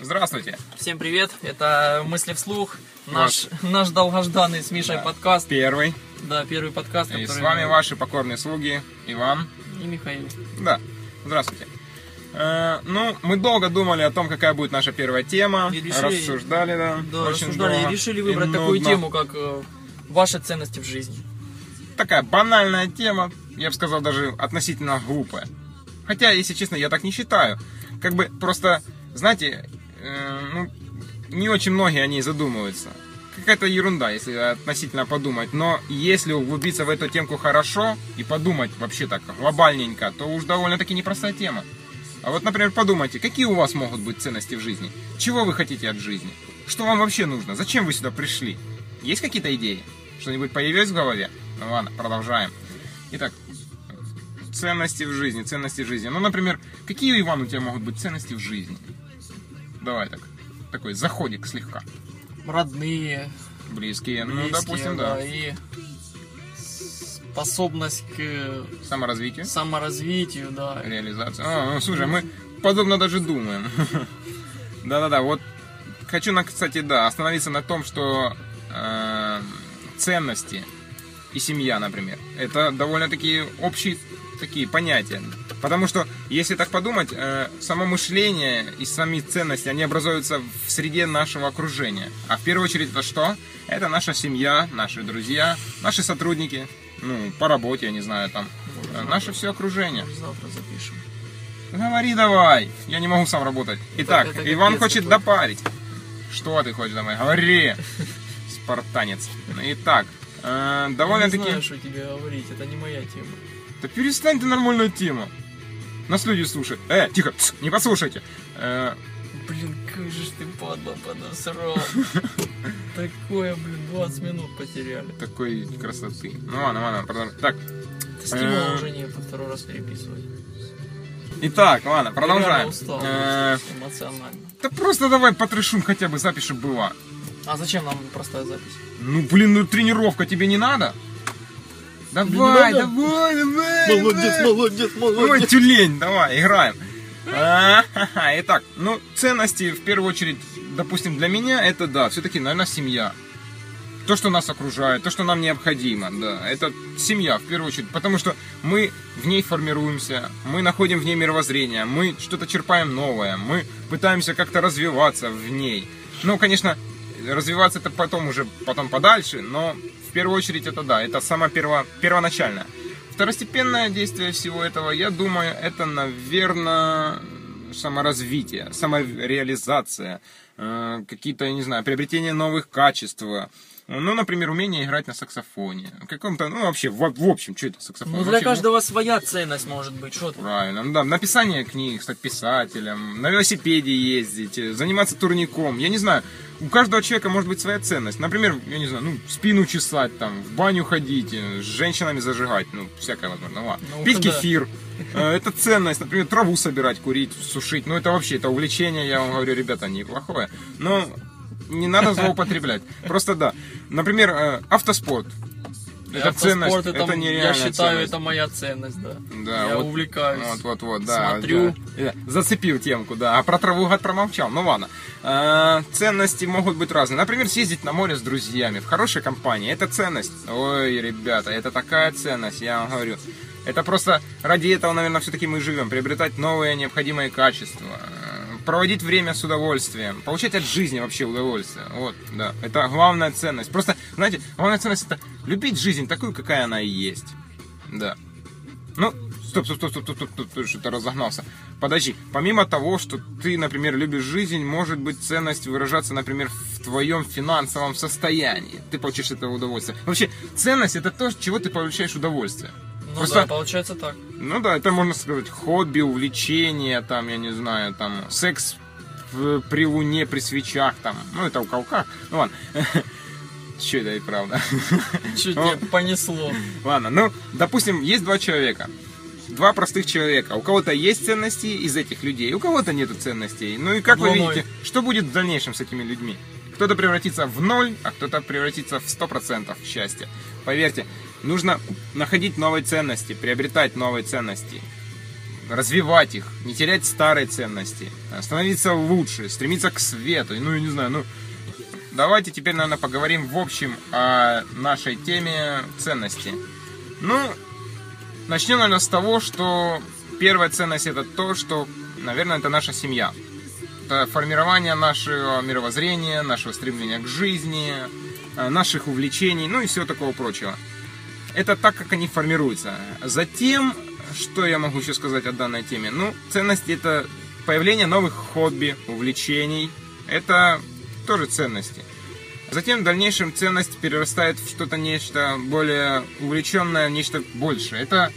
Здравствуйте. Всем привет, это «Мысли вслух», наш, наш долгожданный с Мишей Да. подкаст. Первый. Да, первый подкаст, И который... с вами ваши покорные слуги Иван. И Михаил. Да, здравствуйте. Э, ну, мы долго думали о том, какая будет наша первая тема. И решили- Рассуждали, да. Да, очень рассуждали долго. и решили выбрать И такую нудно. тему, как э, ваши ценности в жизни. Такая банальная тема, я бы сказал, даже относительно глупая. Хотя, если честно, я так не считаю. Как бы просто, знаете, э, ну, не очень многие о ней задумываются. Какая-то ерунда, если относительно подумать. Но если углубиться в эту темку хорошо и подумать вообще так глобальненько, то уж довольно-таки непростая тема. А вот, например, подумайте, какие у вас могут быть ценности в жизни? Чего вы хотите от жизни? Что вам вообще нужно? Зачем вы сюда пришли? Есть какие-то идеи? Что-нибудь появилось в голове? Ну ладно, продолжаем. Итак, ценности в жизни, ценности в жизни. Ну, например, какие, Иван, у тебя могут быть ценности в жизни? Давай так, такой заходик слегка. Родные, Близкие, ну, близкие, допустим, да. И способность к Саморазвитие, саморазвитию, да. реализация. А, ну, слушай, мы подобно даже думаем. Да-да-да, вот хочу, кстати, да, остановиться на том, что э, ценности и семья, например, это довольно-таки общие такие понятия. Потому что, если так подумать, э, само мышление и сами ценности, они образуются в среде нашего окружения. А в первую очередь это что? Это наша семья, наши друзья, наши сотрудники, ну, по работе, я не знаю, там, э, наше все окружение. Завтра запишем. Говори давай, я не могу сам работать. Итак, это капец Иван хочет какой. допарить. Что ты хочешь давай? Говори, спартанец. Итак, э, Я не довольно-таки... знаю, что тебе говорить, это не моя тема. Да перестань ты нормальная тема. Нас люди слушают. Э, тихо, тс, не послушайте. Э, Блин, как же ты падла подосрал. Такое, блин, 20 минут потеряли. такой красоты. Ну ладно, ладно, продолжаем. Так, Э. уже нет на второй раз переписывать. итак, ладно, продолжаем. устал Э, эмоционально. да просто давай потрешим хотя бы запись, чтобы была. А зачем нам простая запись? Ну, блин, ну тренировка тебе не надо? Давай, давай, давай. давай. молодец, Ой, тюлень, давай, играем. А-ха-ха. Итак, ну, ценности, в первую очередь, допустим, для меня, это, да, все-таки, наверное, семья. То, что нас окружает, то, что нам необходимо, да, это семья, в первую очередь, потому что мы в ней формируемся, мы находим в ней мировоззрение, мы что-то черпаем новое, мы пытаемся как-то развиваться в ней. Ну, конечно, развиваться это потом уже, потом подальше, но в первую очередь это да, это самое перво, первоначальное. Второстепенное действие всего этого, я думаю, это, наверное, саморазвитие, самореализация, какие-то, я не знаю, приобретение новых качеств. Ну, например, умение играть на саксофоне. В каком-то, ну, вообще, в, в общем, что это саксофон? Ну для Вообще, каждого своя ценность может быть. Что ты? Правильно, ну да, написание книг, стать писателем, на велосипеде ездить, э, заниматься турником. Я не знаю, у каждого человека может быть своя ценность. Например, я не знаю, ну, спину чесать, там, в баню ходить, э, с женщинами зажигать, ну, всякое возможно. Ладно. Ну, Пить да. кефир. Э, Это ценность, например, траву собирать, курить, сушить. Ну, это вообще, это увлечение, я вам говорю, ребята, неплохое. Но не надо злоупотреблять. Просто да. Например, э, автоспорт. Это ценность, Автоспорт, это, Я нереальная считаю, ценность. это моя ценность, да. Да, я вот- увлекаюсь. Вот, вот, вот, да. Смотрю. да. Э, Зацепил темку, да. А про траву гад промолчал. Ну ладно. Э, ценности могут быть разные. Например, съездить на море с друзьями в хорошей компании. Это ценность. Ой, ребята, это такая ценность, я вам говорю. Это просто ради этого, наверное, все-таки мы живем. Приобретать новые необходимые качества проводить время с удовольствием, получать от жизни вообще удовольствие. Вот, да, это главная ценность. Просто, знаете, главная ценность это любить жизнь такую, какая она и есть. Да. Ну, стоп, стоп, стоп, стоп, стоп, стоп, стоп, что-то разогнался. Подожди, помимо того, что ты, например, любишь жизнь, может быть ценность выражаться, например, в твоем финансовом состоянии. Ты получишь это удовольствие. Вообще, ценность это то, чего ты получаешь удовольствие. Ну Просто- да, получается так. Ну да, это можно сказать хобби, увлечение, там, я не знаю, там, секс в- при луне, при свечах, там, ну это у кого как. Ну ладно. Че это и правда. Чуть Ну. тебя понесло. Ладно, ну, допустим, есть два человека. Два простых человека. У кого-то есть ценности из этих людей, у кого-то нету ценностей. Ну и как вы Обломой. видите, что будет в дальнейшем с этими людьми? Кто-то превратится в ноль, а кто-то превратится в 100% счастья. Поверьте, нужно находить новые ценности, приобретать новые ценности. развивать их, не терять старые ценности, становиться лучше, стремиться к свету. Ну, я не знаю, ну, давайте теперь, наверное, поговорим в общем о нашей теме ценности. Ну, начнем, наверное, с того, что первая ценность это то, что, наверное, это наша семья. Это формирование нашего мировоззрения, нашего стремления к жизни, э, наших увлечений, ну и всего такого прочего. Это так, как они формируются. Затем, что я могу еще сказать о данной теме? Ну, ценности это появление новых хобби, увлечений. Это тоже ценности. Затем в дальнейшем ценность перерастает в что-то нечто более увлеченное, нечто большее. Это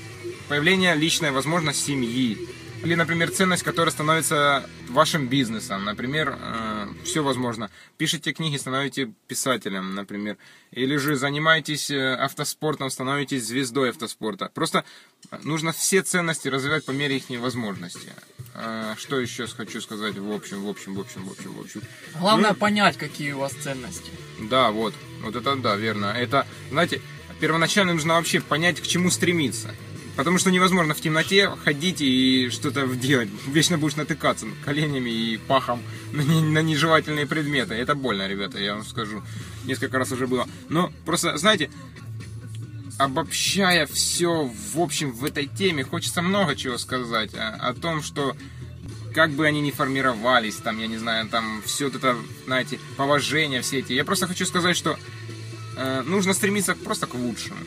появление личной, возможно, семьи. Или, например, ценность, которая становится вашим бизнесом. Например, э, все возможно. Пишите книги, становитесь писателем, например. Или же занимаетесь э, автоспортом, становитесь звездой автоспорта. Просто нужно все ценности развивать по мере их возможности. Э, что еще хочу сказать в общем, в общем, в общем, в общем, в общем. Главное ну, понять, какие у вас ценности. Да, вот. Вот это да, верно. Это, знаете, первоначально нужно вообще понять, к чему стремиться. Потому что невозможно в темноте ходить и что-то делать. Вечно будешь натыкаться коленями и пахом на, не, на нежелательные предметы. Это больно, ребята, я вам скажу. Несколько раз уже было. Но просто, знаете, обобщая все в общем в этой теме, хочется много чего сказать о, о том, что как бы они ни формировались, там, я не знаю, там, все это, знаете, положение все эти. Я просто хочу сказать, что э, нужно стремиться просто к лучшему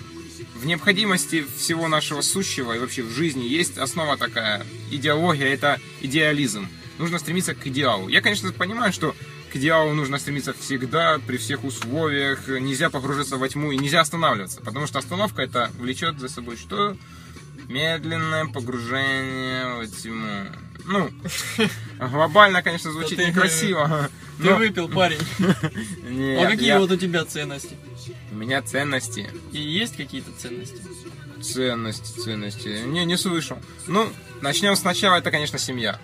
в необходимости всего нашего сущего и вообще в жизни есть основа такая, идеология, это идеализм. Нужно стремиться к идеалу. Я, конечно, понимаю, что к идеалу нужно стремиться всегда, при всех условиях, нельзя погружаться во тьму и нельзя останавливаться, потому что остановка это влечет за собой что? Медленное погружение в тьму. Ну, глобально, конечно, звучит некрасиво. Ты выпил, парень. А какие вот у тебя ценности? Меня ценности. И есть какие-то ценности? Ценности, ценности. Не, не слышал. Ну, начнем сначала, это, конечно, семья.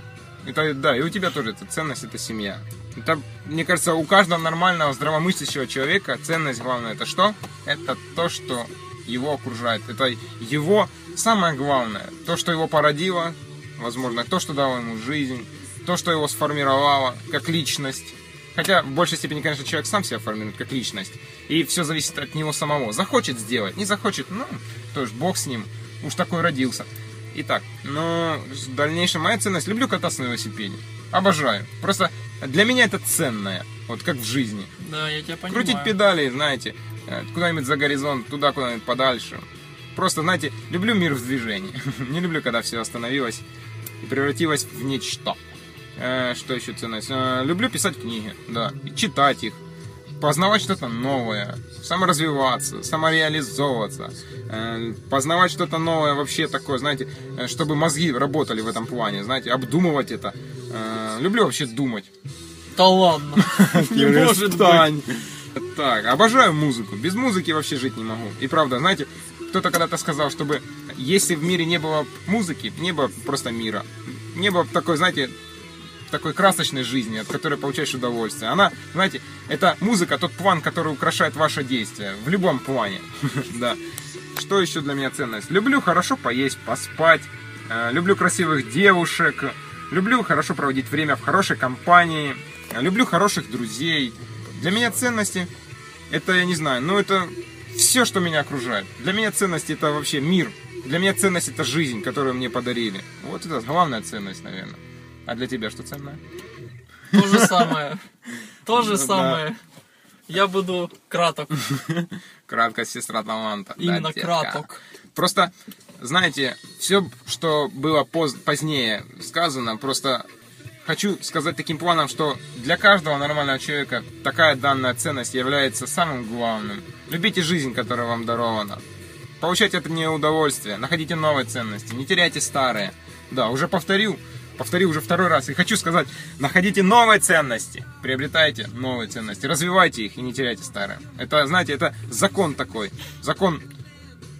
Это, да, и у тебя тоже это ценность, это семья. Это, мне кажется, у каждого нормального, здравомыслящего человека ценность главная это что? Это то, что его окружает. Это его самое главное. То, что его породило, возможно, то, что дало ему жизнь, то, что его сформировало как личность. Хотя в большей степени, конечно, человек сам себя формирует как личность. И все зависит от него самого. Захочет сделать, не захочет, ну, тоже бог с ним. Уж такой родился. Итак, но в дальнейшем моя ценность. Люблю кататься на велосипеде. Обожаю. Просто для меня это ценное. Вот как в жизни. Да, я тебя понимаю. Крутить педали, знаете, э, куда-нибудь за горизонт, туда куда-нибудь подальше. Просто, знаете, люблю мир в движении. Не люблю, когда все остановилось и превратилось в нечто. Э, что еще ценность? Э, люблю писать книги, да, читать их, познавать что-то новое, саморазвиваться, самореализовываться, э, познавать что-то новое вообще такое, знаете, чтобы мозги работали в этом плане, знаете, обдумывать это. Люблю вообще думать. Да ладно, не может быть. Так, обожаю музыку. Без музыки вообще жить не могу. И правда, знаете, кто-то когда-то сказал, чтобы если в мире не было музыки, не было просто мира. Не было такой, знаете, такой красочной жизни, от которой получаешь удовольствие. Она, знаете, это музыка, тот план, который украшает ваше действие. В любом плане. Да. Что еще для меня ценность? Люблю хорошо поесть, поспать. Э, люблю красивых девушек. Люблю хорошо проводить время в хорошей компании. Люблю хороших друзей. Для меня ценности, это, я не знаю, ну это все, что меня окружает. Для меня ценности это вообще мир. Для меня ценность это жизнь, которую мне подарили. Вот это главная ценность, наверное. А для тебя что ценное? То же самое. То же самое. Я буду краток. Краткость сестра таланта. Именно краток. Просто, знаете, все, что было поз- позднее сказано, просто хочу сказать таким планом, что для каждого нормального человека такая данная ценность является самым главным. Любите жизнь, которая вам дарована. Получайте от нее удовольствие, находите новые ценности, не теряйте старые. Да, уже повторил, повторю уже второй раз и хочу сказать, находите новые ценности, приобретайте новые ценности, развивайте их и не теряйте старые. Это, знаете, это закон такой, закон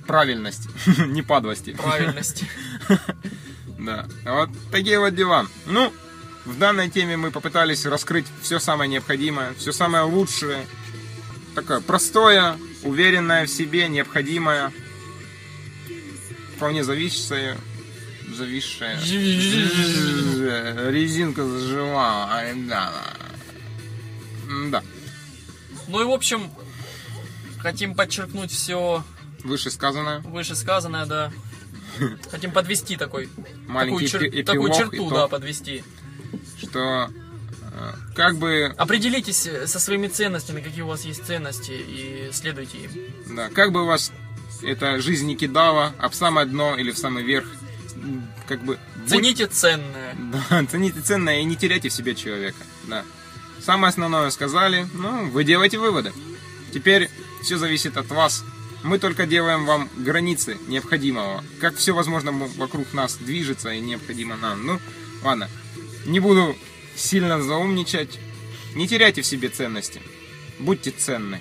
правильности, не падлости. Правильности. Да, вот такие вот дела. Ну, в данной теме мы попытались раскрыть все самое необходимое, все самое лучшее, такое простое, уверенное в себе, необходимое, вполне зависящее зависшая. Резинка заживала. Ай, Да. Да. Ну и в общем, хотим подчеркнуть все Вышесказанное. вышесказанное, да. Хотим подвести такой, Маленький такую, эпи- такую черту, да, подвести. Что э, как бы Определитесь э, со своими ценностями, какие у вас есть ценности, и следуйте им. Да, как бы вас эта жизнь не кидала, а в самое дно или в самый верх, как бы... будь- Цените ценное. Да, цените ценное и не теряйте в себе человека. Да. Самое основное сказали, ну, вы делаете выводы. Теперь все зависит от вас. Мы только делаем вам границы необходимого. Как все возможно вокруг нас движется и необходимо нам. Ну, ладно. Не буду сильно заумничать. Не теряйте в себе ценности. Будьте ценны.